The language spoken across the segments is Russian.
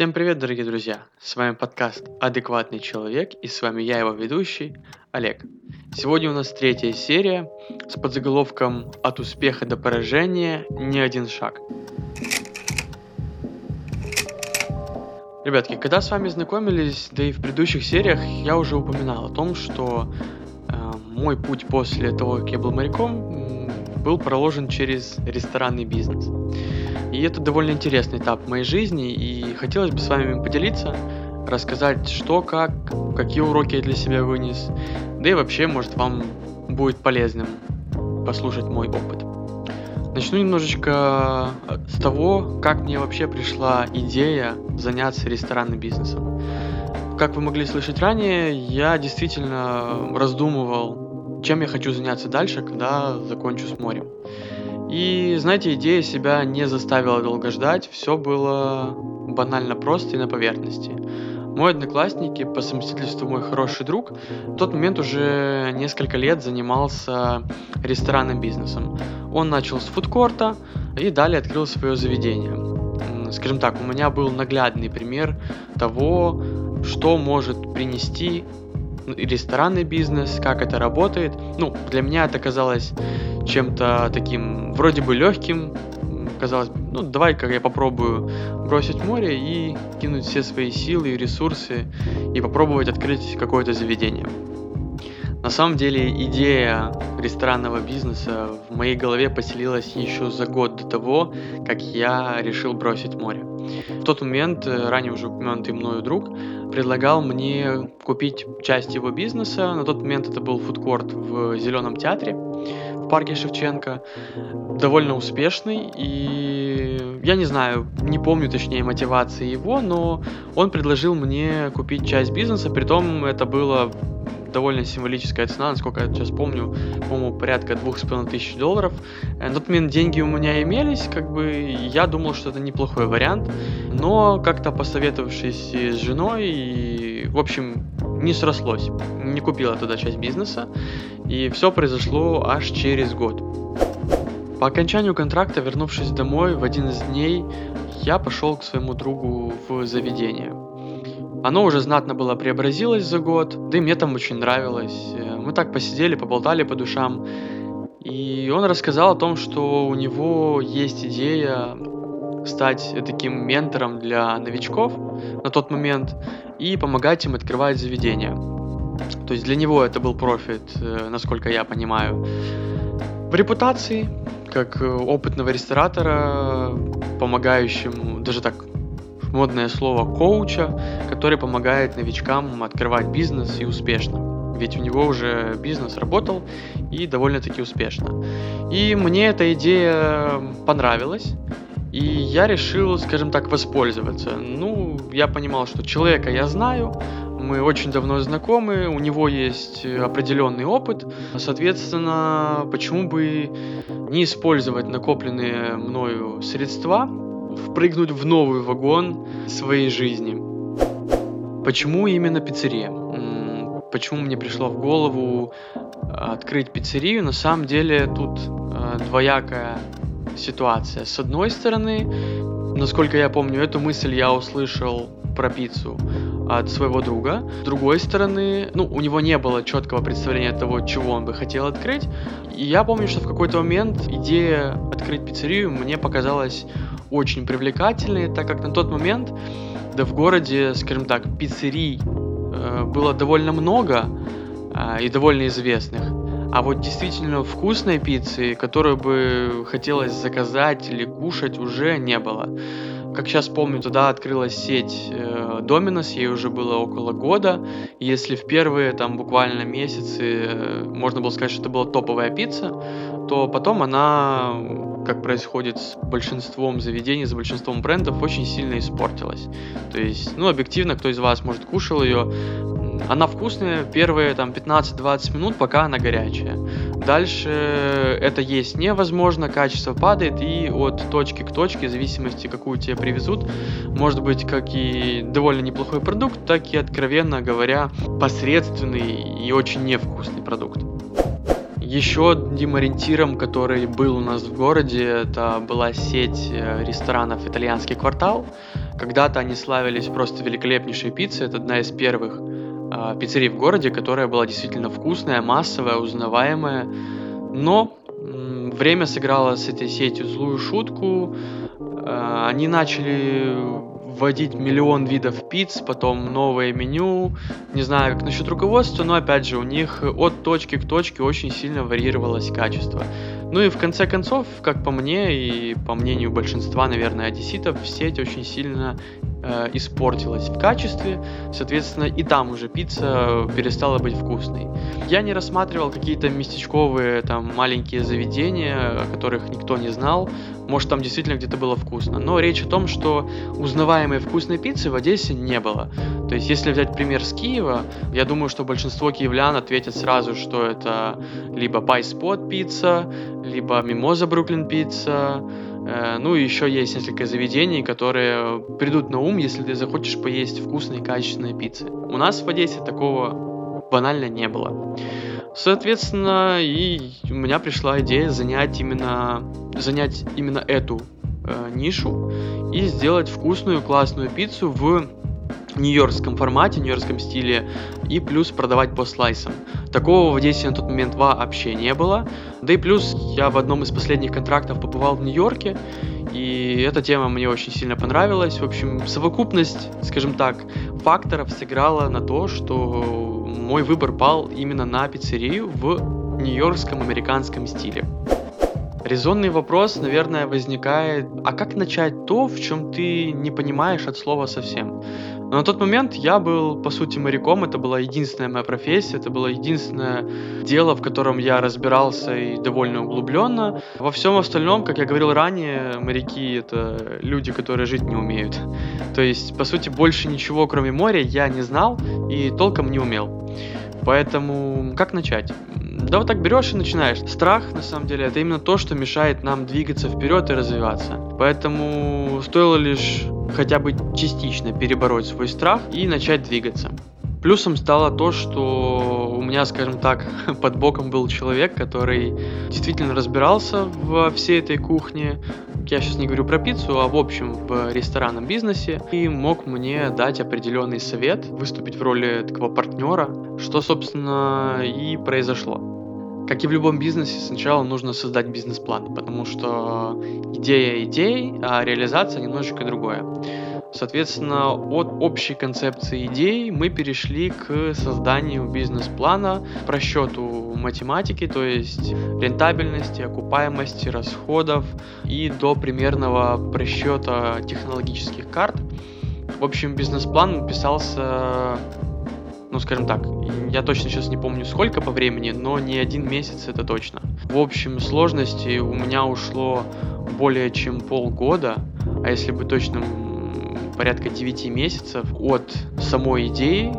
Всем привет, дорогие друзья! С вами подкаст «Адекватный человек» и с вами я, его ведущий, Олег. Сегодня у нас третья серия с подзаголовком «От успеха до поражения не один шаг». Ребятки, когда с вами знакомились, да и в предыдущих сериях, я уже упоминал о том, что э, мой путь после того, как я был моряком, был проложен через ресторанный бизнес. И это довольно интересный этап моей жизни, и хотелось бы с вами поделиться, рассказать, что, как, какие уроки я для себя вынес, да и вообще, может, вам будет полезным послушать мой опыт. Начну немножечко с того, как мне вообще пришла идея заняться ресторанным бизнесом. Как вы могли слышать ранее, я действительно раздумывал, чем я хочу заняться дальше, когда закончу с морем. И, знаете, идея себя не заставила долго ждать, все было банально просто и на поверхности. Мой одноклассник и по совместительству мой хороший друг в тот момент уже несколько лет занимался ресторанным бизнесом. Он начал с фудкорта и далее открыл свое заведение. Скажем так, у меня был наглядный пример того, что может принести ресторанный бизнес, как это работает. Ну, для меня это казалось чем-то таким вроде бы легким. Казалось, ну давай-ка я попробую бросить море и кинуть все свои силы и ресурсы и попробовать открыть какое-то заведение. На самом деле идея ресторанного бизнеса в моей голове поселилась еще за год до того, как я решил бросить море. В тот момент э, ранее уже упомянутый мною друг предлагал мне купить часть его бизнеса. На тот момент это был фудкорт в Зеленом театре в парке Шевченко. Довольно успешный и я не знаю, не помню точнее мотивации его, но он предложил мне купить часть бизнеса, при том это было довольно символическая цена, насколько я сейчас помню, по-моему, порядка двух с половиной тысяч долларов. Э, на тот момент деньги у меня имелись, как бы я думал, что это неплохой вариант, но как-то посоветовавшись с женой, и, в общем, не срослось. Не купила тогда часть бизнеса, и все произошло аж через год. По окончанию контракта, вернувшись домой в один из дней, я пошел к своему другу в заведение. Оно уже знатно было преобразилось за год, да и мне там очень нравилось. Э, мы так посидели, поболтали по душам. И он рассказал о том, что у него есть идея стать таким ментором для новичков на тот момент и помогать им открывать заведения. То есть для него это был профит, э, насколько я понимаю. В репутации, как опытного ресторатора, помогающему, даже так модное слово коуча, который помогает новичкам открывать бизнес и успешно. Ведь у него уже бизнес работал и довольно-таки успешно. И мне эта идея понравилась. И я решил, скажем так, воспользоваться. Ну, я понимал, что человека я знаю, мы очень давно знакомы, у него есть определенный опыт, соответственно, почему бы не использовать накопленные мною средства впрыгнуть в новый вагон своей жизни. Почему именно пиццерия? Почему мне пришло в голову а, открыть пиццерию? На самом деле тут а, двоякая ситуация. С одной стороны, насколько я помню, эту мысль я услышал про пиццу от своего друга. С другой стороны, ну, у него не было четкого представления того, чего он бы хотел открыть. И я помню, что в какой-то момент идея открыть пиццерию мне показалась очень привлекательные, так как на тот момент да в городе, скажем так, пиццерий э, было довольно много э, и довольно известных. А вот действительно вкусной пиццы, которую бы хотелось заказать или кушать, уже не было. Как сейчас помню, тогда открылась сеть э, Domino's, ей уже было около года. Если в первые там буквально месяцы э, можно было сказать, что это была топовая пицца, то потом она как происходит с большинством заведений, с большинством брендов, очень сильно испортилась. То есть, ну, объективно, кто из вас, может, кушал ее, она вкусная первые там 15-20 минут, пока она горячая. Дальше это есть невозможно, качество падает, и от точки к точке, в зависимости, какую тебе привезут, может быть как и довольно неплохой продукт, так и, откровенно говоря, посредственный и очень невкусный продукт. Еще одним ориентиром, который был у нас в городе, это была сеть э, ресторанов «Итальянский квартал», Когда-то они славились просто великолепнейшей пиццей. Это одна из первых э, пиццерий в городе, которая была действительно вкусная, массовая, узнаваемая. Но м, время сыграло с этой сетью злую шутку. Э, они начали вводить миллион видов пиц, потом новое меню. Не знаю, как насчет руководства, но опять же, у них от точки к точке очень сильно варьировалось качество. Ну и в конце концов, как по мне и по мнению большинства, наверное, одесситов, сеть очень сильно э, испортилась в качестве, соответственно, и там уже пицца перестала быть вкусной. Я не рассматривал какие-то местечковые там маленькие заведения, о которых никто не знал. Может, там действительно где-то было вкусно. Но речь о том, что узнаваемой вкусной пиццы в Одессе не было. То есть, если взять пример с Киева, я думаю, что большинство киевлян ответят сразу, что это либо Spot пицца, либо Мимоза Бруклин пицца, Э, ну и еще есть несколько заведений, которые придут на ум, если ты захочешь поесть вкусной качественной пиццы. У нас в Одессе такого банально не было. Соответственно, и у меня пришла идея занять именно, занять именно эту э, нишу и сделать вкусную классную пиццу в нью-йоркском формате, нью-йоркском стиле, и плюс продавать по слайсам. Такого в Одессе на тот момент вообще не было. Да и плюс я в одном из последних контрактов побывал в Нью-Йорке, и эта тема мне очень сильно понравилась. В общем, совокупность, скажем так, факторов сыграла на то, что мой выбор пал именно на пиццерию в нью-йоркском американском стиле. Резонный вопрос, наверное, возникает, а как начать то, в чем ты не понимаешь от слова совсем? Но на тот момент я был, по сути, моряком, это была единственная моя профессия, это было единственное дело, в котором я разбирался и довольно углубленно. Во всем остальном, как я говорил ранее, моряки — это люди, которые жить не умеют. То есть, по сути, больше ничего, кроме моря, я не знал и толком не умел. Поэтому как начать? Да вот так берешь и начинаешь. Страх, на самом деле, это именно то, что мешает нам двигаться вперед и развиваться. Поэтому стоило лишь хотя бы частично перебороть свой страх и начать двигаться. Плюсом стало то, что у меня, скажем так, под боком был человек, который действительно разбирался во всей этой кухне. Я сейчас не говорю про пиццу, а в общем в ресторанном бизнесе. И мог мне дать определенный совет, выступить в роли такого партнера, что, собственно, и произошло. Как и в любом бизнесе, сначала нужно создать бизнес-план, потому что идея идей, а реализация немножечко другое. Соответственно, от общей концепции идей мы перешли к созданию бизнес-плана, просчету математики, то есть рентабельности, окупаемости, расходов и до примерного просчета технологических карт. В общем, бизнес-план писался ну, скажем так, я точно сейчас не помню сколько по времени, но не один месяц это точно. В общем сложности у меня ушло более чем полгода, а если бы точным порядка 9 месяцев от самой идеи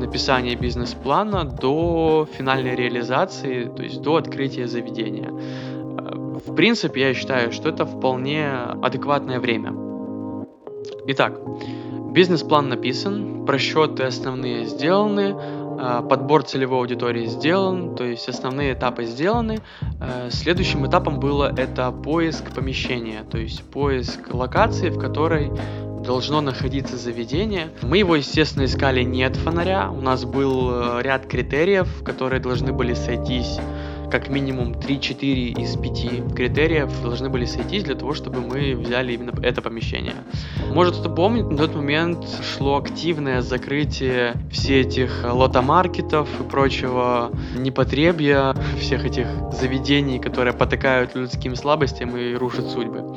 написания бизнес-плана до финальной реализации, то есть до открытия заведения. Э, в принципе, я считаю, что это вполне адекватное время. Итак, бизнес-план написан, просчеты основные сделаны, э, подбор целевой аудитории сделан, то есть основные этапы сделаны. Э, следующим этапом было это поиск помещения, то есть поиск локации, в которой должно находиться заведение. Мы его, естественно, искали не от фонаря. У нас был э, ряд критериев, которые должны были сойтись как минимум 3-4 из 5 критериев должны были сойтись для того, чтобы мы взяли именно это помещение. Может кто помнит, на тот момент шло активное закрытие всех этих лотомаркетов и прочего непотребья, всех этих заведений, которые потакают людским слабостям и рушат судьбы.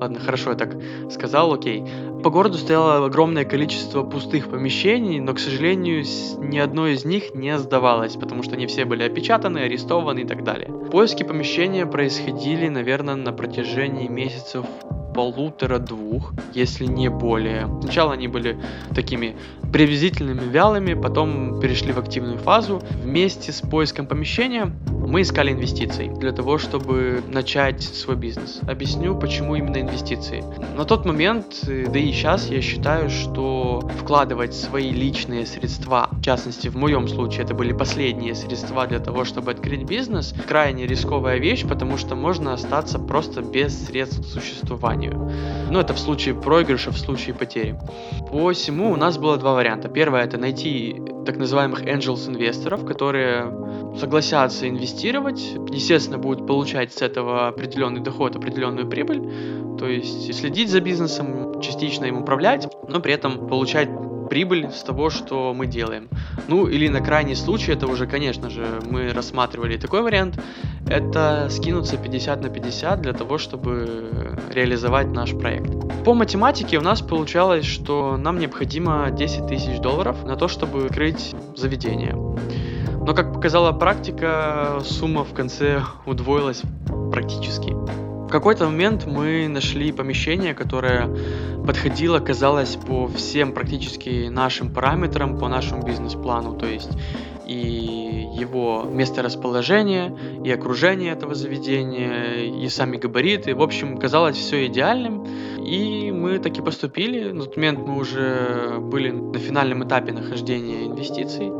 Ладно, хорошо, я так сказал, окей. По городу стояло огромное количество пустых помещений, но, к сожалению, ни одно из них не сдавалось, потому что они все были опечатаны, арестованы и так далее. Поиски помещения происходили, наверное, на протяжении месяцев полутора-двух, если не более. Сначала они были такими приблизительными вялыми, потом перешли в активную фазу. Вместе с поиском помещения мы искали инвестиции для того, чтобы начать свой бизнес. Объясню, почему именно инвестиции. На тот момент, э, да и сейчас, я считаю, что вкладывать свои личные средства, в частности, в моем случае это были последние средства для того, чтобы открыть бизнес, крайне рисковая вещь, потому что можно остаться просто без средств к существованию. Ну, это в случае проигрыша, в случае потери. По всему у нас было два варианта. Первое это найти так называемых angels инвесторов, которые согласятся инвестировать, естественно, будут получать с этого определенный доход, определенную прибыль, то есть следить за бизнесом, частично им управлять, но при этом получать прибыль с того, что мы делаем. Ну или на крайний случай, это уже, конечно же, мы рассматривали такой вариант, это скинуться 50 на 50 для того, чтобы реализовать наш проект. По математике у нас получалось, что нам необходимо 10 тысяч долларов на то, чтобы открыть заведение. Но, как показала практика, сумма в конце удвоилась практически. В какой-то момент мы нашли помещение, которое подходило, казалось, по всем практически нашим параметрам, по нашему бизнес-плану, то есть и его месторасположение, и окружение этого заведения, и сами габариты. В общем, казалось все идеальным. И мы таки поступили. На тот момент мы уже были на финальном этапе нахождения инвестиций.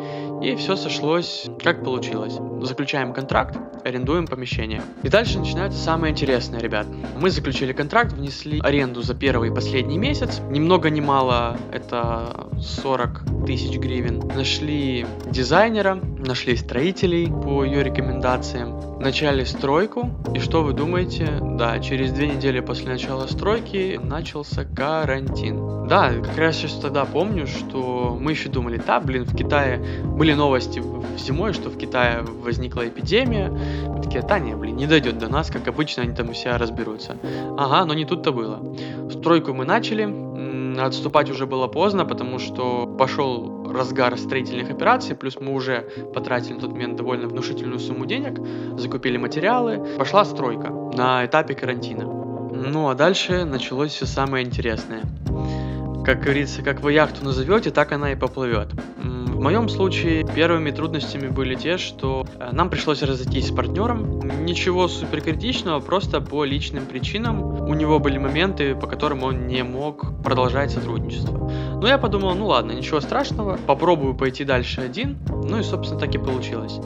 И все сошлось, как получилось. Заключаем контракт, арендуем помещение. И дальше начинается самое интересное, ребят. Мы заключили контракт, внесли аренду за первый и последний месяц. Ни много ни мало, это 40 тысяч гривен. Нашли дизайнера, нашли строителей по ее рекомендациям. Начали стройку. И что вы думаете? Да, через две недели после начала стройки начался карантин. Да, как раз сейчас тогда помню, что мы еще думали, да, блин, в Китае были новости зимой, что в Китае возникла эпидемия. Мы такие, да не, блин, не дойдет до нас, как обычно, они там все разберутся. Ага, но не тут-то было. Стройку мы начали, отступать уже было поздно, потому что пошел разгар строительных операций, плюс мы уже потратили на тот момент довольно внушительную сумму денег, закупили материалы, пошла стройка на этапе карантина. Ну а дальше началось все самое интересное как говорится, как вы яхту назовете, так она и поплывет. В моем случае первыми трудностями были те, что э, нам пришлось разойтись с партнером. Ничего супер критичного, просто по личным причинам у него были моменты, по которым он не мог продолжать сотрудничество. Но я подумал, ну ладно, ничего страшного, попробую пойти дальше один. Ну и, собственно, так и получилось.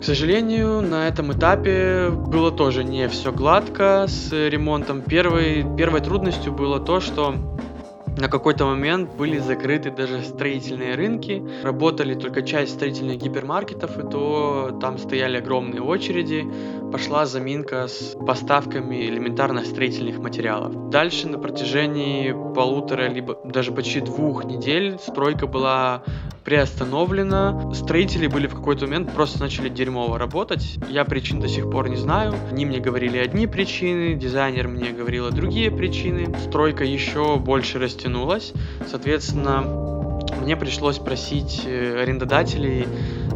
К сожалению, на этом этапе было тоже не все гладко с ремонтом. Первой, первой трудностью было то, что на какой-то момент были закрыты даже строительные рынки, работали только часть строительных гипермаркетов, и то там стояли огромные очереди, пошла заминка с поставками элементарных строительных материалов. Дальше на протяжении полутора, либо даже почти двух недель стройка была приостановлена. Строители были в какой-то момент просто начали дерьмово работать. Я причин до сих пор не знаю. Они мне говорили одни причины, дизайнер мне говорил другие причины. Стройка еще больше растянулась. Соответственно, мне пришлось просить э, арендодателей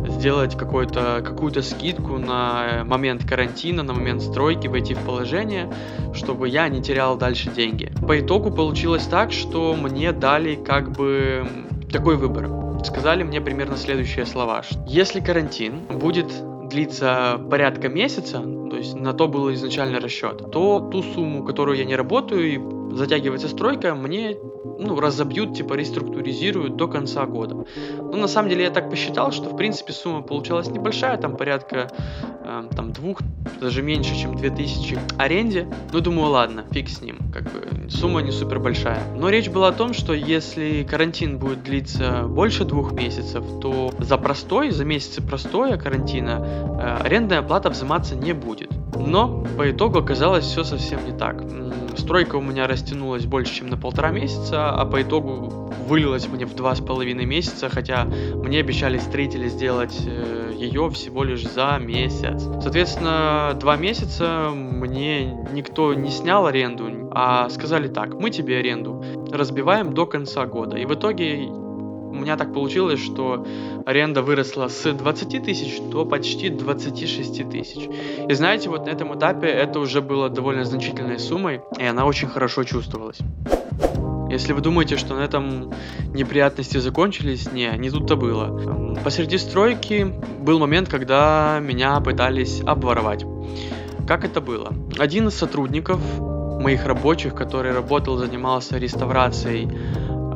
сделать какую-то какую-то скидку на момент карантина, на момент стройки, войти в положение, чтобы я не терял дальше деньги. По итогу получилось так, что мне дали как бы такой выбор сказали мне примерно следующие слова. Если карантин будет длиться порядка месяца, то есть на то был изначально расчет, то ту сумму, которую я не работаю и затягивается стройка, мне ну, разобьют, типа реструктуризируют до конца года. Но на самом деле я так посчитал, что в принципе сумма получалась небольшая, там порядка э, там двух, даже меньше, чем 2000 аренде. Ну, думаю, ладно, фиг с ним, как бы сумма не супер большая. Но речь была о том, что если карантин будет длиться больше двух месяцев, то за простой, за месяцы простоя карантина э, арендная плата взиматься не будет. Но по итогу оказалось все совсем не так. Стройка у меня растянулась больше, чем на полтора месяца, а по итогу вылилась мне в два с половиной месяца, хотя мне обещали строители сделать э, ее всего лишь за месяц. Соответственно, два месяца мне никто не снял аренду, а сказали так, мы тебе аренду разбиваем до конца года. И в итоге меня так получилось, что аренда выросла с 20 тысяч до почти 26 тысяч. И знаете, вот на этом этапе это уже было довольно значительной суммой, и она очень хорошо чувствовалась. Если вы думаете, что на этом неприятности закончились, не, не тут-то было. Посреди стройки был момент, когда меня пытались обворовать. Как это было? Один из сотрудников моих рабочих, который работал, занимался реставрацией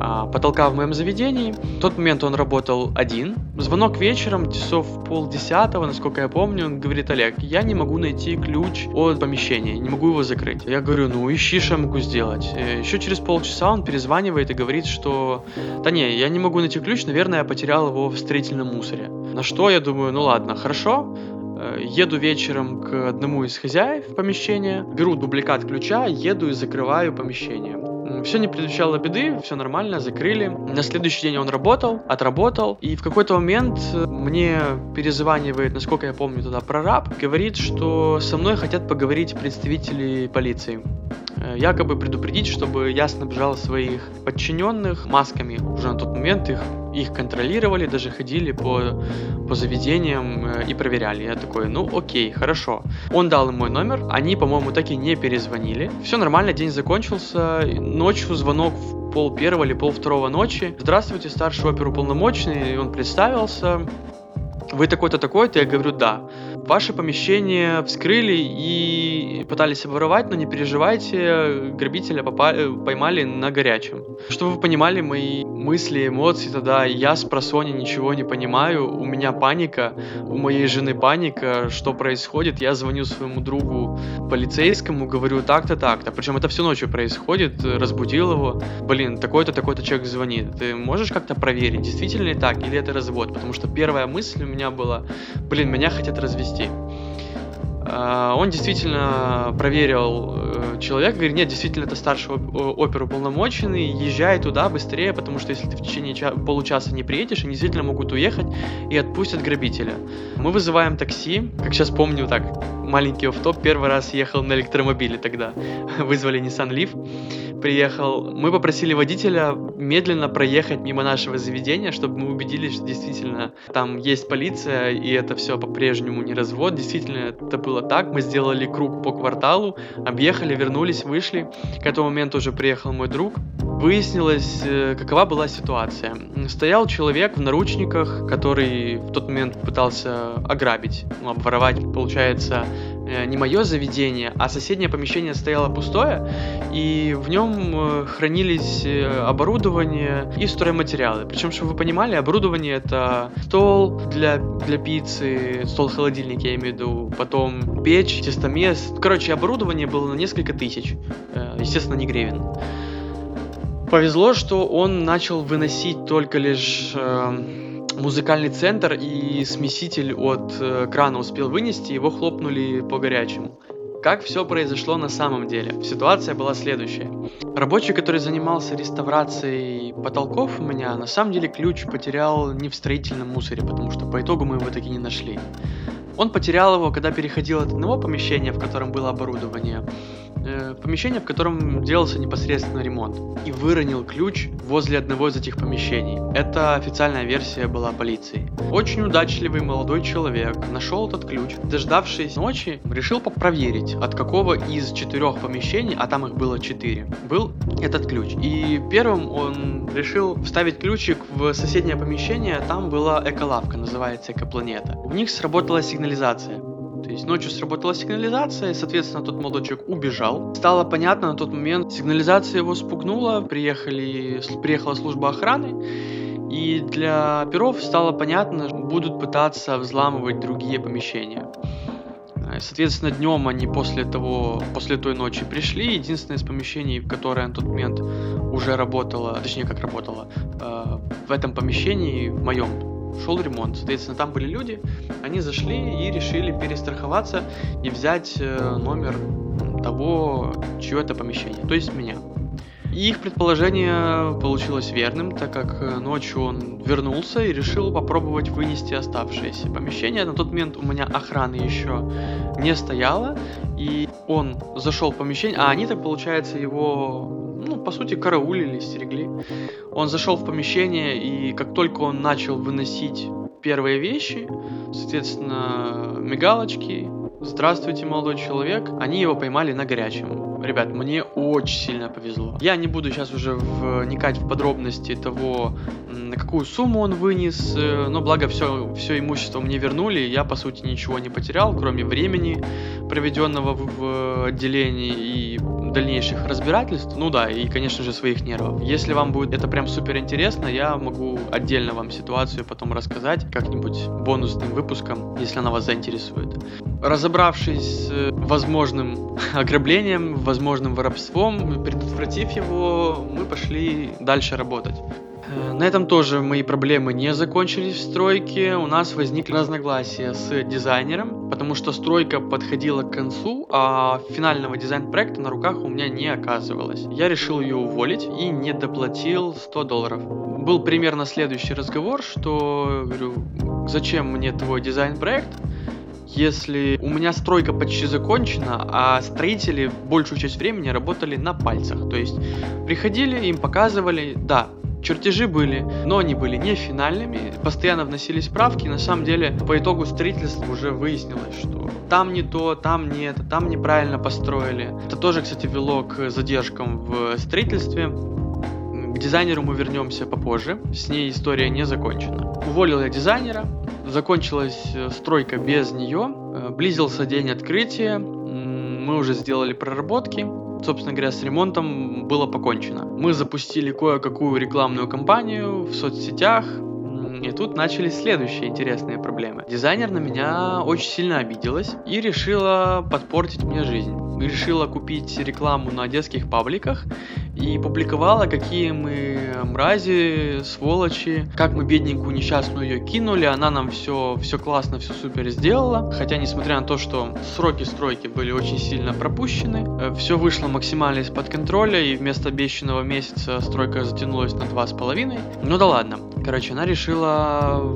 а, потолка в моем заведении. В тот момент он работал один. Звонок вечером, часов полдесятого, насколько я помню, он говорит, Олег, я не могу найти ключ от помещения, не могу его закрыть. Я говорю, ну ищи, что я могу сделать. Э, Еще через полчаса он перезванивает и говорит, что да не, я не могу найти ключ, наверное, я потерял его в строительном мусоре. На что я думаю, ну ладно, хорошо, э, еду вечером к одному из хозяев помещения, беру дубликат ключа, еду и закрываю помещение. Все не предвещало беды, все нормально, закрыли. На следующий день он работал, отработал, и в какой-то момент мне перезванивает, насколько я помню тогда, прораб, говорит, что со мной хотят поговорить представители полиции э, якобы предупредить, чтобы я снабжал своих подчиненных масками. Уже на тот момент их, их контролировали, даже ходили по, по заведениям э, и проверяли. Я такой, ну окей, хорошо. Он дал им мой номер, они, по-моему, так и не перезвонили. Все нормально, день закончился. Ночью звонок в пол первого или пол второго ночи. Здравствуйте, старший оперуполномоченный. Он представился. Вы такой-то, такой-то? Я говорю, да. Ваше помещение вскрыли и пытались обворовать, но не переживайте, грабителя попали, поймали на горячем. Чтобы вы понимали мои мысли, эмоции тогда, я с просони ничего не понимаю, у меня паника, у моей жены паника, что происходит, я звоню своему другу полицейскому, говорю так-то, так-то, причем это все ночью происходит, разбудил его, блин, такой-то, такой-то человек звонит, ты можешь как-то проверить, действительно ли так, или это развод, потому что первая мысль у меня была, блин, меня хотят развести, провести. А, он действительно проверил э, человека, говорит, нет, действительно это старший оперуполномоченный, езжай туда быстрее, потому что если ты в течение ча- получаса не приедешь, они действительно могут уехать и отпустят грабителя. Мы вызываем такси, как сейчас помню так, маленький офф-топ, первый раз ехал на электромобиле тогда, вызвали Nissan Leaf, приехал, мы попросили водителя медленно проехать мимо нашего заведения, чтобы мы убедились, что действительно там есть полиция, и это все по-прежнему не развод. Действительно, это было так. Мы сделали круг по кварталу, объехали, вернулись, вышли. К этому моменту уже приехал мой друг. Выяснилось, э, какова была ситуация. Стоял человек в наручниках, который в тот момент пытался ограбить, ну, обворовать, получается, Э, не мое заведение, а соседнее помещение стояло пустое, и в нем э, хранились оборудование и стройматериалы. Причем, чтобы вы понимали, оборудование это стол для, для пиццы, стол-холодильник, я имею в виду, потом печь, тестомес. Короче, оборудование было на несколько тысяч. Естественно, не гривен. Повезло, что он начал выносить только лишь музыкальный центр и смеситель от э, крана успел вынести, его хлопнули по горячему. Как все произошло на самом деле? Ситуация была следующая. Рабочий, который занимался реставрацией потолков у меня, на самом деле ключ потерял не в строительном мусоре, потому что по итогу мы его таки не нашли. Он потерял его, когда переходил от одного помещения, в котором было оборудование, э, помещение, в котором делался непосредственно ремонт, и выронил ключ возле одного из этих помещений. Это официальная версия была полиции. Очень удачливый молодой человек нашел этот ключ, дождавшись ночи, решил проверить, от какого из четырех помещений, а там их было четыре, был этот ключ. И первым он решил вставить ключик в соседнее помещение, там была эколавка, называется Экопланета. У них сработала сигнализация. То есть ночью сработала сигнализация, соответственно, тот молодой человек убежал. Стало понятно на тот момент, сигнализация его спугнула, приехали, приехала служба охраны, и для оперов стало понятно, будут пытаться взламывать другие помещения. Соответственно, днем они после того, после той ночи пришли. Единственное из помещений, которое на тот момент уже работало, точнее как работало, э, в этом помещении, в моем шел ремонт. Соответственно, там были люди, они зашли и решили перестраховаться и взять э, номер того, чье это помещение, то есть меня. И их предположение получилось верным, так как э, ночью он вернулся и решил попробовать вынести оставшееся помещение. На тот момент у меня охраны еще не стояло, и он зашел в помещение, а они так получается его ну, по сути, караулили, стерегли. Он зашел в помещение, и как только он начал выносить первые вещи, соответственно, мигалочки, «Здравствуйте, молодой человек», они его поймали на горячем. ребят, мне очень сильно повезло. Я не буду сейчас уже вникать в подробности того, на какую сумму он вынес, э, но благо все, все имущество мне вернули, я по сути ничего не потерял, кроме времени, проведенного в отделении и дальнейших разбирательств, ну да, и, конечно же, своих нервов. Если вам будет это прям супер интересно, я могу отдельно вам ситуацию потом рассказать как-нибудь бонусным выпуском, если она вас заинтересует. Разобравшись с возможным ограблением, возможным воровством, предотвратив его, мы пошли дальше работать. Э, на этом тоже мои проблемы не закончились в стройке. У нас возникли разногласия с дизайнером, потому что стройка подходила к концу, а финального дизайн-проекта на руках у меня не оказывалось. Я решил ее уволить и не доплатил 100 долларов. Был примерно следующий разговор, что говорю, зачем мне твой дизайн-проект, если у меня стройка почти закончена, а строители большую часть времени работали на пальцах. То есть приходили, им показывали, да, Чертежи были, но они были не финальными, постоянно вносились правки, на самом деле по итогу строительства уже выяснилось, что там не то, там нет, там неправильно построили. Это тоже, кстати, вело к задержкам в строительстве. К дизайнеру мы вернемся попозже, с ней история не закончена. Уволил я дизайнера, закончилась э, стройка без нее, э, близился день открытия, мы уже сделали проработки, собственно говоря, с ремонтом было покончено. Мы запустили кое-какую рекламную кампанию в соцсетях, и тут начались следующие интересные проблемы. Дизайнер на меня очень сильно обиделась и решила подпортить мне жизнь. Решила купить рекламу на детских пабликах и публиковала, какие мы мрази, сволочи, как мы бедненькую несчастную ее кинули, она нам все, все классно, все супер сделала. Хотя, несмотря на то, что сроки стройки были очень сильно пропущены, э, все вышло максимально из-под контроля, и вместо обещанного месяца стройка затянулась на два с половиной. Ну да ладно. Короче, она решила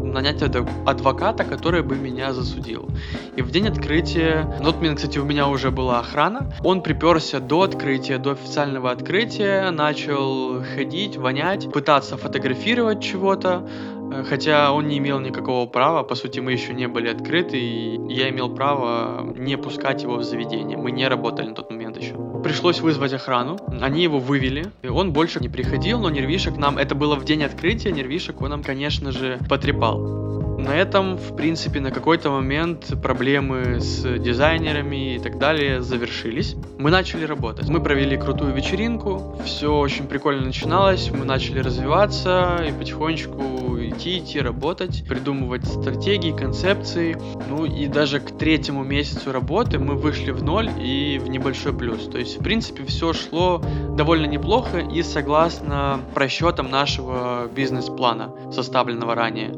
нанять адвоката, который бы меня засудил. И в день открытия, ну, вот, кстати, у меня уже была охрана, он приперся до открытия, до официального открытия, начал ходить, вонять, пытаться фотографировать чего-то, э, хотя он не имел никакого права, по сути мы еще не были открыты, и я имел право не пускать его в заведение, мы не работали на тот момент еще. Пришлось вызвать охрану, они его вывели, и он больше не приходил, но нервишек нам, это было в день открытия, нервишек он нам, конечно же, потрепал. На этом, в принципе, на какой-то момент проблемы с дизайнерами и так далее завершились. Мы начали работать. Мы провели крутую вечеринку, все очень прикольно начиналось, мы начали развиваться и потихонечку идти, идти работать, придумывать стратегии, концепции. Ну и даже к третьему месяцу работы мы вышли в ноль и в небольшой плюс. То есть, в принципе, все шло довольно неплохо и согласно просчетам нашего бизнес-плана, составленного ранее.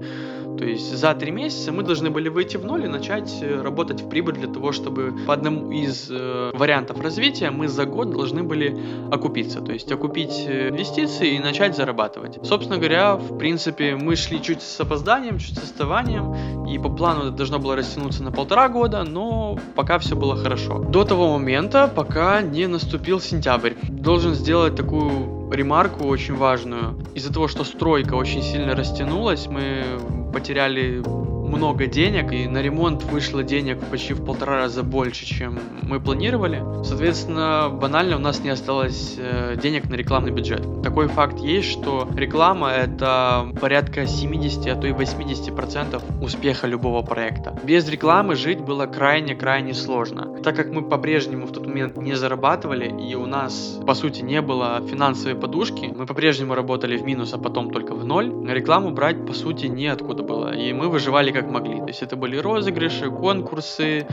То есть за три месяца мы должны были выйти в ноль и начать э, работать в прибыль для того, чтобы по одному из э, вариантов развития мы за год должны были окупиться. То есть окупить э, инвестиции и начать зарабатывать. Собственно говоря, в принципе, мы шли чуть с опозданием, чуть с отставанием. И по плану это должно было растянуться на полтора года, но пока все было хорошо. До того момента, пока не наступил сентябрь. Должен сделать такую ремарку очень важную. Из-за того, что стройка очень сильно растянулась, мы потеряли много денег, и на ремонт вышло денег почти в полтора раза больше, чем мы планировали. Соответственно, банально у нас не осталось э, денег на рекламный бюджет. Такой факт есть, что реклама — это порядка 70, а то и 80% успеха любого проекта. Без рекламы жить было крайне-крайне сложно. Так как мы по-прежнему в тот момент не зарабатывали, и у нас, по сути, не было финансовой подушки, мы по-прежнему работали в минус, а потом только в ноль, рекламу брать, по сути, неоткуда было. И мы выживали как могли. То есть это были розыгрыши, конкурсы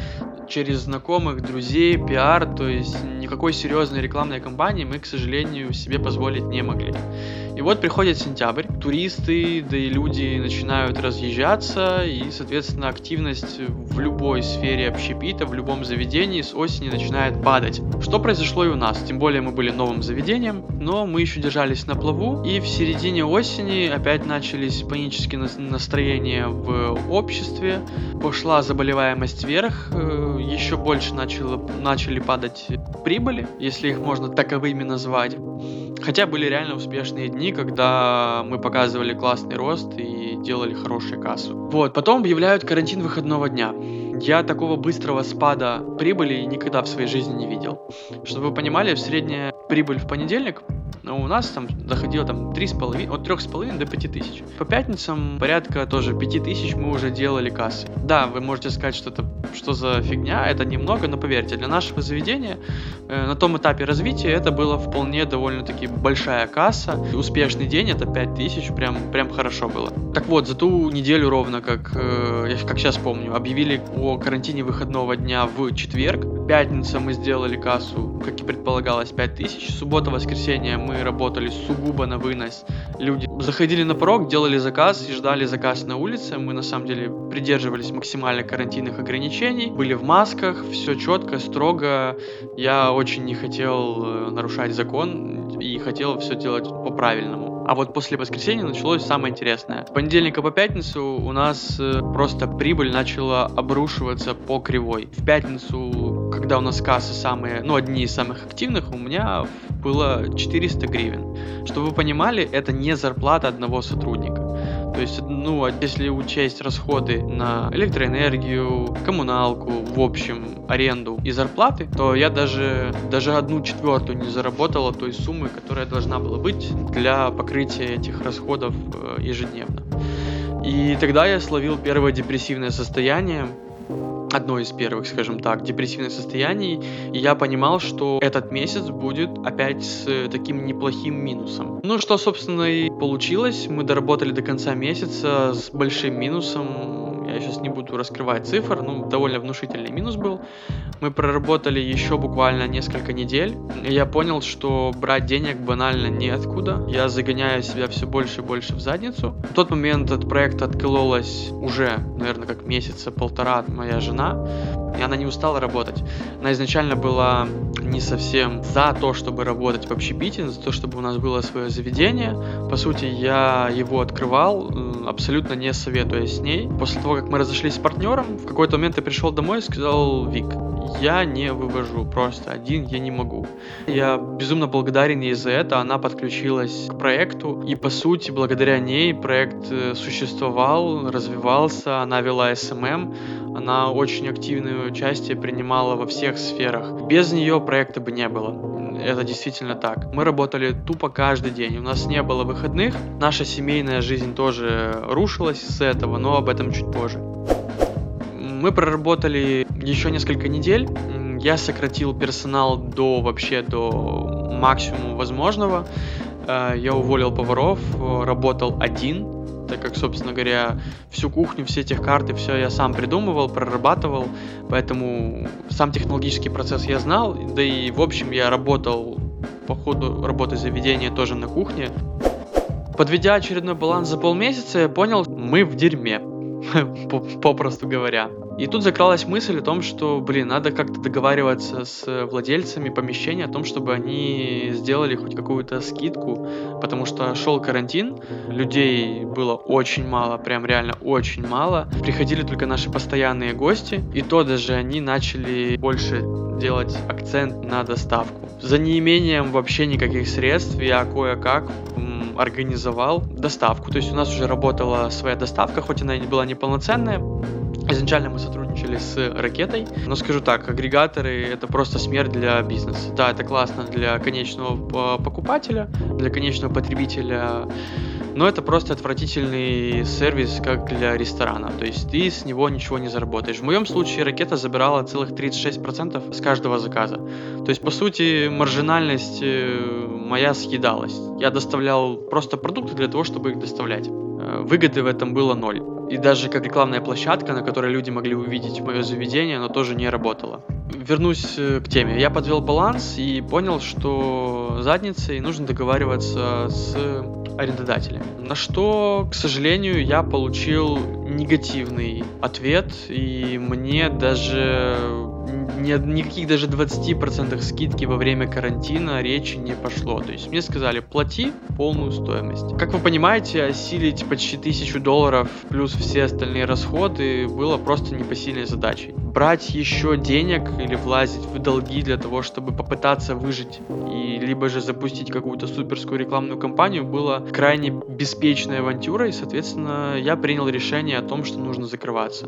через знакомых, друзей, пиар. То есть никакой серьезной рекламной кампании мы, к сожалению, себе позволить не могли. И вот приходит сентябрь, туристы, да и люди начинают разъезжаться, и, соответственно, активность в любой сфере общепита, в любом заведении с осени начинает падать. Что произошло и у нас, тем более мы были новым заведением, но мы еще держались на плаву, и в середине осени опять начались панические настроения в обществе, пошла заболеваемость вверх, э, еще больше начало, начали падать прибыли, если их можно таковыми назвать. Хотя были реально успешные дни, когда мы показывали классный рост и делали хорошую кассу. Вот, потом объявляют карантин выходного дня. Я такого быстрого спада прибыли никогда в своей жизни не видел. Чтобы вы понимали, средняя прибыль в понедельник но у нас там доходило там 3,5, от 3,5 до 5 тысяч. По пятницам порядка тоже 5 тысяч мы уже делали кассы. Да, вы можете сказать, что это что за фигня, это немного, но поверьте, для нашего заведения э, на том этапе развития это было вполне довольно-таки большая касса. Успешный день это 5 тысяч, прям, прям хорошо было. Так вот, за ту неделю ровно, как, э, как сейчас помню, объявили о карантине выходного дня в четверг. Пятница мы сделали кассу, как и предполагалось, 5 тысяч. Суббота, воскресенье мы работали сугубо на вынос. Люди заходили на порог, делали заказ и ждали заказ на улице. Мы на самом деле придерживались максимально карантинных ограничений, были в масках, все четко, строго. Я очень не хотел э, нарушать закон и хотел все делать по-правильному. А вот после воскресенья началось самое интересное. С понедельника по пятницу у нас э, просто прибыль начала обрушиваться по кривой. В пятницу, когда у нас кассы самые, ну, одни из самых активных, у меня было 400 гривен. Чтобы вы понимали, это не зарплата одного сотрудника. То есть, ну, а если учесть расходы на электроэнергию, коммуналку, в общем, аренду и зарплаты, то я даже, даже одну четвертую не заработала той суммы, которая должна была быть для покрытия этих расходов э, ежедневно. И тогда я словил первое депрессивное состояние, одно из первых, скажем так, депрессивных состояний, и я понимал, что этот месяц будет опять с таким неплохим минусом. Ну, что, собственно, и получилось. Мы доработали до конца месяца с большим минусом. Я сейчас не буду раскрывать цифр, ну, довольно внушительный минус был. Мы проработали еще буквально несколько недель. И я понял, что брать денег банально неоткуда. Я загоняю себя все больше и больше в задницу. В тот момент от проекта откололась уже, наверное, как месяца полтора моя жена и она не устала работать. Она изначально была не совсем за то, чтобы работать в общепите, за то, чтобы у нас было свое заведение. По сути, я его открывал, э, абсолютно не советуя с ней. После того, как мы разошлись с партнером, в какой-то момент я пришел домой и сказал, Вик, я не вывожу, просто один я не могу. Я безумно благодарен ей за это, она подключилась к проекту, и по сути, благодаря ней проект э, существовал, развивался, она вела SMM, она очень активное участие принимала во всех сферах. Без нее проекта бы не было. Это действительно так. Мы работали тупо каждый день. У нас не было выходных. Наша семейная жизнь тоже рушилась с этого, но об этом чуть позже. Мы проработали еще несколько недель. Я сократил персонал до вообще до максимума возможного. Э, я уволил поваров, работал один, так как, собственно говоря, всю кухню, все этих карты, все я сам придумывал, прорабатывал, поэтому сам технологический процесс я знал, да и, в общем, я работал по ходу работы заведения тоже на кухне. Подведя очередной баланс за полмесяца, я понял, мы в дерьме, попросту говоря. И тут закралась мысль о том, что, блин, надо как-то договариваться с владельцами помещения о том, чтобы они сделали хоть какую-то скидку, потому что шел карантин, людей было очень мало, прям реально очень мало. Приходили только наши постоянные гости, и то даже они начали больше делать акцент на доставку. За неимением вообще никаких средств я кое-как организовал доставку. То есть у нас уже работала своя доставка, хоть она и была неполноценная, Изначально мы сотрудничали с ракетой, но скажу так, агрегаторы это просто смерть для бизнеса. Да, это классно для конечного покупателя, для конечного потребителя, но это просто отвратительный сервис, как для ресторана. То есть ты с него ничего не заработаешь. В моем случае ракета забирала целых 36% с каждого заказа. То есть, по сути, маржинальность э, моя съедалась. Я доставлял просто продукты для того, чтобы их доставлять. Э, выгоды в этом было ноль. И даже как рекламная площадка, на которой люди могли увидеть мое заведение, оно тоже не работало. Вернусь э, к теме. Я подвел баланс и понял, что задницей нужно договариваться с арендодателями. На что, к сожалению, я получил негативный ответ, и мне даже ни, никаких даже 20% скидки во время карантина речи не пошло. То есть мне сказали, плати полную стоимость. Как вы понимаете, осилить почти тысячу долларов плюс все остальные расходы было просто непосильной задачей. Брать еще денег или влазить в долги для того, чтобы попытаться выжить и либо же запустить какую-то суперскую рекламную кампанию было крайне беспечной авантюрой, соответственно, я принял решение о том, что нужно закрываться.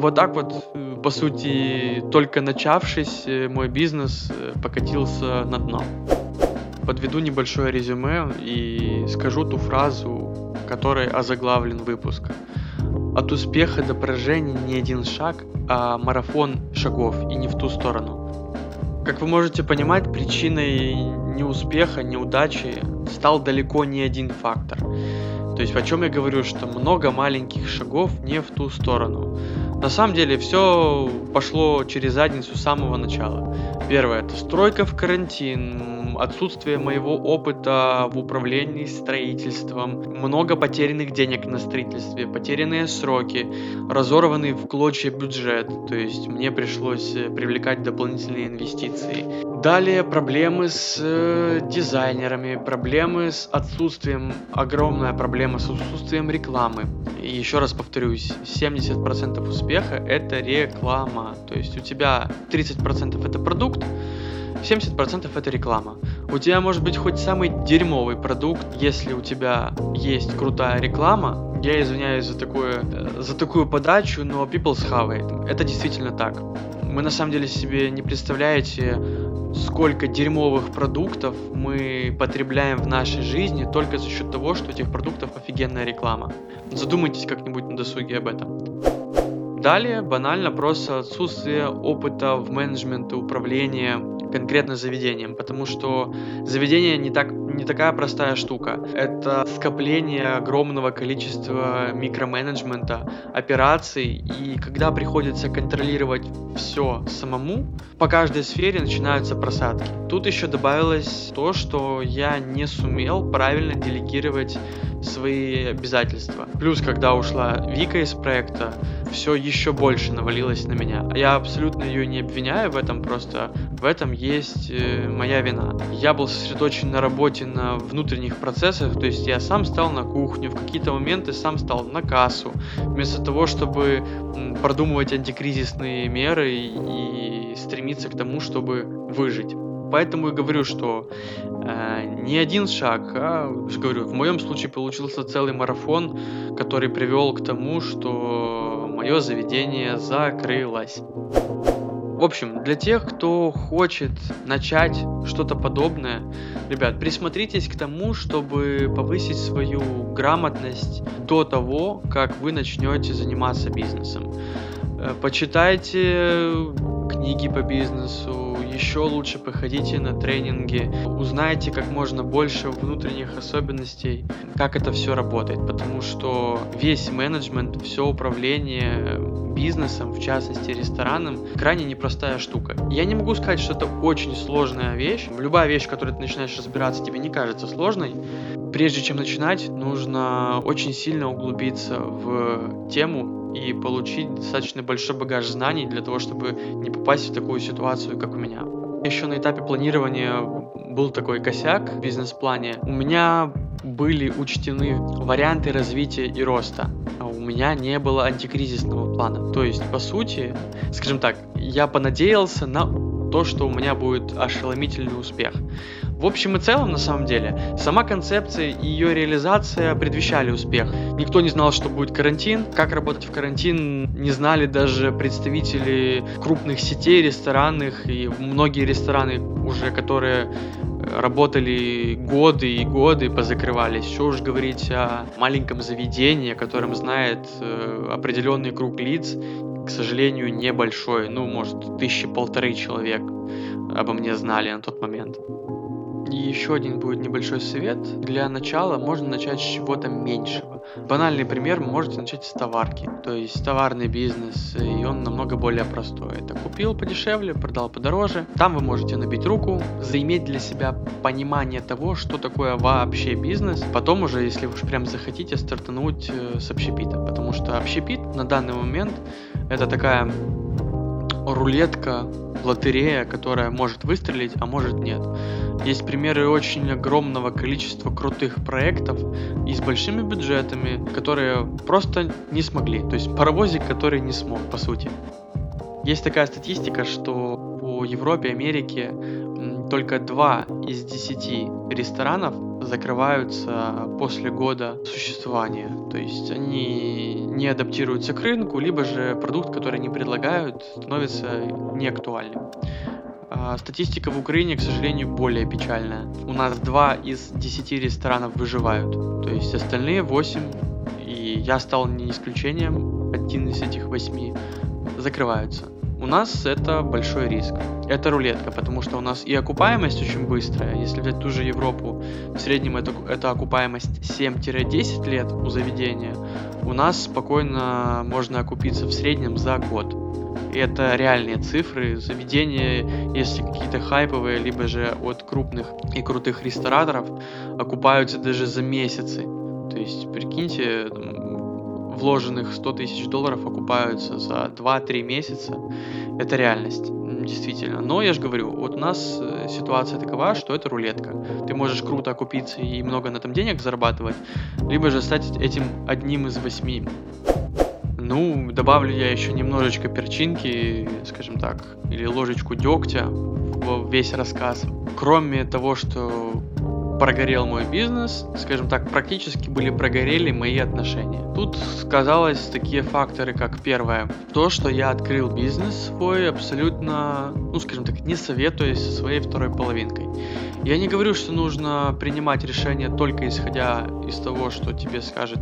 Вот так вот, э, по сути, только начавшись, э, мой бизнес э, покатился на дно. Подведу небольшое резюме и скажу ту фразу, которой озаглавлен выпуск. От успеха до поражения не один шаг, а марафон шагов и не в ту сторону. Как вы можете понимать, причиной неуспеха, неудачи стал далеко не один фактор. То есть о чем я говорю, что много маленьких шагов не в ту сторону. На самом деле все пошло через задницу с самого начала. Первое это стройка в карантин, отсутствие моего опыта в управлении строительством, много потерянных денег на строительстве, потерянные сроки, разорванный в клочья бюджет, то есть мне пришлось э, привлекать дополнительные инвестиции. Далее проблемы с э, дизайнерами, проблемы с отсутствием, огромная проблема с отсутствием рекламы. И еще раз повторюсь, 70% успеха это реклама. То есть у тебя 30% это продукт, 70% это реклама. У тебя может быть хоть самый дерьмовый продукт, если у тебя есть крутая реклама. Я извиняюсь за, такое, э, за такую подачу, но have it. Это действительно так. Мы на самом деле себе не представляете, сколько дерьмовых продуктов мы потребляем в нашей жизни только за счет того, что у этих продуктов офигенная реклама. Задумайтесь как-нибудь на досуге об этом. Далее банально просто отсутствие опыта в менеджменте, управлении конкретно заведением, потому что заведение не, так, не такая простая штука. Это скопление огромного количества микроменеджмента, операций, и когда приходится контролировать все самому, по каждой сфере начинаются просадки. Тут еще добавилось то, что я не сумел правильно делегировать свои обязательства. Плюс, когда ушла Вика из проекта, все еще больше навалилось на меня. Я абсолютно ее не обвиняю в этом, просто в этом есть э, моя вина. Я был сосредоточен на работе, на внутренних процессах, то есть я сам стал на кухню, в какие-то моменты сам стал на кассу, вместо того, чтобы продумывать антикризисные меры и стремиться к тому, чтобы выжить. Поэтому и говорю, что э, не один шаг, а, говорю, в моем случае получился целый марафон, который привел к тому, что мое заведение закрылось. В общем, для тех, кто хочет начать что-то подобное, ребят, присмотритесь к тому, чтобы повысить свою грамотность до того, как вы начнете заниматься бизнесом. Э, почитайте книги по бизнесу, еще лучше походите на тренинги, узнайте как можно больше внутренних особенностей, как это все работает, потому что весь менеджмент, все управление бизнесом, в частности рестораном, крайне непростая штука. Я не могу сказать, что это очень сложная вещь. Любая вещь, в которой ты начинаешь разбираться, тебе не кажется сложной. Прежде чем начинать, нужно очень сильно углубиться в тему, и получить достаточно большой багаж знаний для того, чтобы не попасть в такую ситуацию, как у меня. Еще на этапе планирования был такой косяк в бизнес-плане. У меня были учтены варианты развития и роста. А у меня не было антикризисного плана. То есть, по сути, скажем так, я понадеялся на то, что у меня будет ошеломительный успех. В общем и целом, на самом деле, сама концепция и ее реализация предвещали успех. Никто не знал, что будет карантин, как работать в карантин, не знали даже представители крупных сетей ресторанных, и многие рестораны уже, которые работали годы и годы, позакрывались. Что уж говорить о маленьком заведении, о котором знает э, определенный круг лиц, к сожалению, небольшой, ну, может, тысячи полторы человек обо мне знали на тот момент. И еще один будет небольшой совет. Для начала можно начать с чего-то меньшего. Банальный пример, можете начать с товарки. То есть товарный бизнес, и он намного более простой. Это купил подешевле, продал подороже. Там вы можете набить руку, заиметь для себя понимание того, что такое вообще бизнес. Потом уже, если уж прям захотите, стартануть э, с общепита. Потому что общепит на данный момент это такая рулетка, лотерея, которая может выстрелить, а может нет. Есть примеры очень огромного количества крутых проектов и с большими бюджетами, которые просто не смогли. То есть паровозик, который не смог, по сути. Есть такая статистика, что по Европе, Америке только 2 из 10 ресторанов закрываются после года существования. То есть они не адаптируются к рынку, либо же продукт, который они предлагают, становится неактуальным. А статистика в Украине, к сожалению, более печальная. У нас 2 из 10 ресторанов выживают, то есть остальные 8, и я стал не исключением, один из этих 8 закрываются. У нас это большой риск. Это рулетка, потому что у нас и окупаемость очень быстрая. Если взять ту же Европу, в среднем это, это окупаемость 7-10 лет у заведения. У нас спокойно можно окупиться в среднем за год. Это реальные цифры. Заведения, если какие-то хайповые, либо же от крупных и крутых рестораторов, окупаются даже за месяцы. То есть, прикиньте, вложенных 100 тысяч долларов окупаются за 2-3 месяца. Это реальность, действительно. Но я же говорю, вот у нас э, ситуация такова, что это рулетка. Ты можешь круто окупиться и много на этом денег зарабатывать, либо же стать этим одним из восьми. Ну, добавлю я еще немножечко перчинки, скажем так, или ложечку дегтя в весь рассказ. Кроме того, что прогорел мой бизнес, скажем так, практически были прогорели мои отношения. Тут сказалось такие факторы, как первое, то, что я открыл бизнес свой абсолютно, ну скажем так, не советуясь со своей второй половинкой. Я не говорю, что нужно принимать решения только исходя из того, что тебе скажет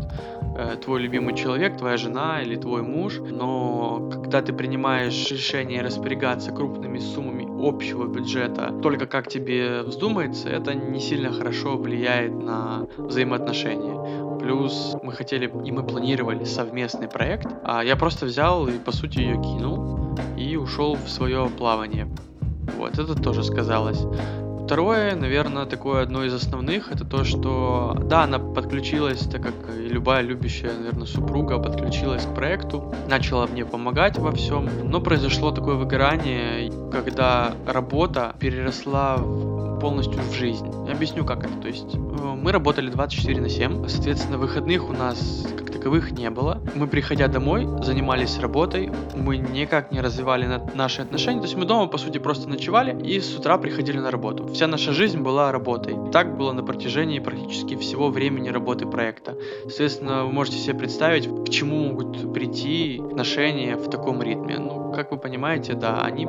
э, твой любимый человек, твоя жена или твой муж, но когда ты принимаешь решение распорягаться крупными суммами общего бюджета только как тебе вздумается, это не сильно хорошо влияет на взаимоотношения. Плюс мы хотели и мы планировали совместный проект, а я просто взял и по сути ее кинул и ушел в свое плавание. Вот, это тоже сказалось. Второе, наверное, такое одно из основных, это то, что, да, она подключилась, так как и любая любящая, наверное, супруга подключилась к проекту, начала мне помогать во всем, но произошло такое выгорание, когда работа переросла полностью в жизнь. Я объясню, как это. То есть э, мы работали 24 на 7, соответственно, выходных у нас таковых не было. Мы, приходя домой, занимались работой, мы никак не развивали наши отношения, то есть мы дома, по сути, просто ночевали и с утра приходили на работу. Вся наша жизнь была работой. Так было на протяжении практически всего времени работы проекта. Соответственно, вы можете себе представить, к чему могут прийти отношения в таком ритме. Ну, как вы понимаете, да, они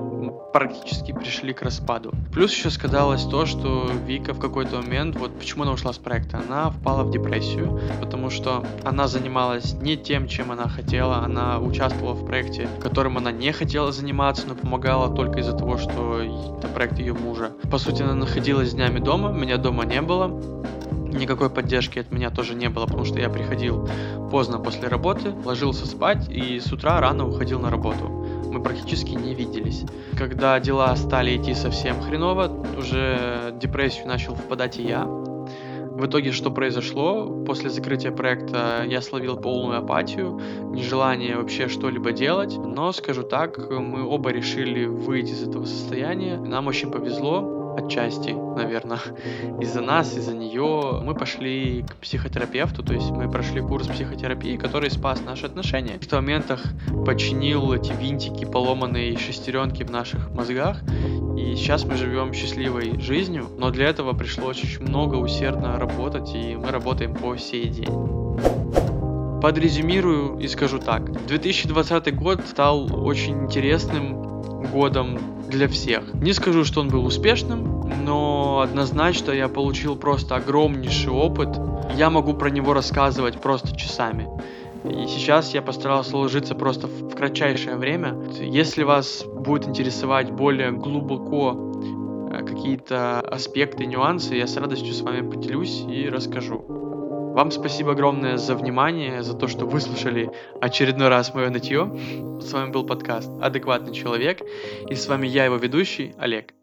практически пришли к распаду. Плюс еще сказалось то, что Вика в какой-то момент, вот почему она ушла с проекта, она впала в депрессию, потому что она занималась не тем, чем она хотела, она участвовала в проекте, которым она не хотела заниматься, но помогала только из-за того, что это проект ее мужа. По сути, она находилась днями дома, меня дома не было, никакой поддержки от меня тоже не было, потому что я приходил поздно после работы, ложился спать и с утра рано уходил на работу мы практически не виделись. Когда дела стали идти совсем хреново, уже депрессию начал впадать и я. В итоге что произошло? После закрытия проекта я словил полную апатию, нежелание вообще что-либо делать. Но, скажу так, мы оба решили выйти из этого состояния. Нам очень повезло отчасти, наверное, из-за нас, из-за нее, мы пошли к психотерапевту, то есть мы прошли курс психотерапии, который спас наши отношения. В тех моментах починил эти винтики, поломанные шестеренки в наших мозгах, и сейчас мы живем счастливой жизнью, но для этого пришлось очень много усердно работать, и мы работаем по сей день. Подрезюмирую и скажу так. 2020 год стал очень интересным годом для всех. Не скажу, что он был успешным, но однозначно я получил просто огромнейший опыт. Я могу про него рассказывать просто часами. И сейчас я постарался уложиться просто в кратчайшее время. Если вас будет интересовать более глубоко э, какие-то аспекты, нюансы, я с радостью с вами поделюсь и расскажу. Вам спасибо огромное за внимание, за то, что выслушали очередной раз мое нытье. С вами был подкаст «Адекватный человек» и с вами я, его ведущий, Олег.